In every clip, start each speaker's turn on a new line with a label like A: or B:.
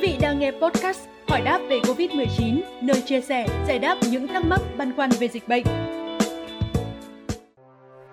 A: vị đang nghe podcast Hỏi đáp về Covid-19, nơi chia sẻ, giải đáp những thắc mắc băn khoăn về dịch bệnh.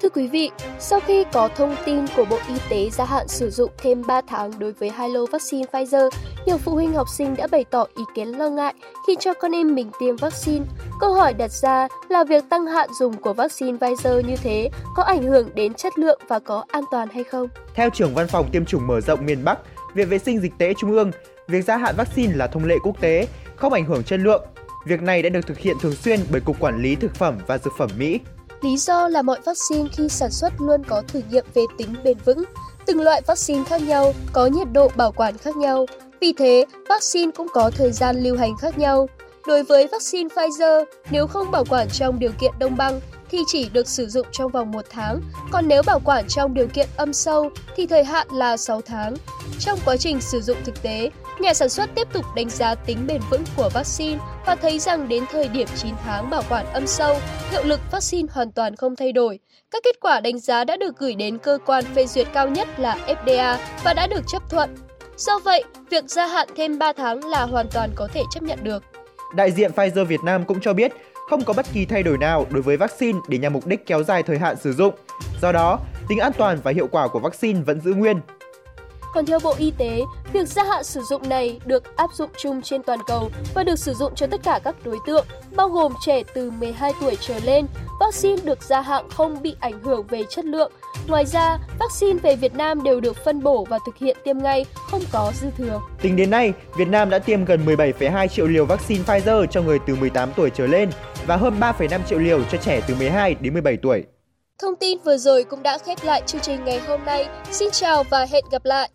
B: Thưa quý vị, sau khi có thông tin của Bộ Y tế gia hạn sử dụng thêm 3 tháng đối với hai lô vaccine Pfizer, nhiều phụ huynh học sinh đã bày tỏ ý kiến lo ngại khi cho con em mình tiêm vaccine. Câu hỏi đặt ra là việc tăng hạn dùng của vaccine Pfizer như thế có ảnh hưởng đến chất lượng và có an toàn hay không?
C: Theo trưởng văn phòng tiêm chủng mở rộng miền Bắc, Viện Vệ sinh Dịch tễ Trung ương, việc gia hạn vaccine là thông lệ quốc tế, không ảnh hưởng chất lượng. Việc này đã được thực hiện thường xuyên bởi Cục Quản lý Thực phẩm và Dược phẩm Mỹ.
B: Lý do là mọi vaccine khi sản xuất luôn có thử nghiệm về tính bền vững. Từng loại vaccine khác nhau có nhiệt độ bảo quản khác nhau. Vì thế, vaccine cũng có thời gian lưu hành khác nhau. Đối với vaccine Pfizer, nếu không bảo quản trong điều kiện đông băng thì chỉ được sử dụng trong vòng 1 tháng, còn nếu bảo quản trong điều kiện âm sâu thì thời hạn là 6 tháng. Trong quá trình sử dụng thực tế, nhà sản xuất tiếp tục đánh giá tính bền vững của vaccine và thấy rằng đến thời điểm 9 tháng bảo quản âm sâu, hiệu lực vaccine hoàn toàn không thay đổi. Các kết quả đánh giá đã được gửi đến cơ quan phê duyệt cao nhất là FDA và đã được chấp thuận. Do vậy, việc gia hạn thêm 3 tháng là hoàn toàn có thể chấp nhận được.
C: Đại diện Pfizer Việt Nam cũng cho biết không có bất kỳ thay đổi nào đối với vaccine để nhằm mục đích kéo dài thời hạn sử dụng. Do đó, tính an toàn và hiệu quả của vaccine vẫn giữ nguyên.
B: Còn theo Bộ Y tế, việc gia hạn sử dụng này được áp dụng chung trên toàn cầu và được sử dụng cho tất cả các đối tượng, bao gồm trẻ từ 12 tuổi trở lên. Vaccine được gia hạn không bị ảnh hưởng về chất lượng. Ngoài ra, vaccine về Việt Nam đều được phân bổ và thực hiện tiêm ngay, không có dư thừa.
C: Tính đến nay, Việt Nam đã tiêm gần 17,2 triệu liều vaccine Pfizer cho người từ 18 tuổi trở lên và hơn 3,5 triệu liều cho trẻ từ 12 đến 17 tuổi.
B: Thông tin vừa rồi cũng đã khép lại chương trình ngày hôm nay. Xin chào và hẹn gặp lại!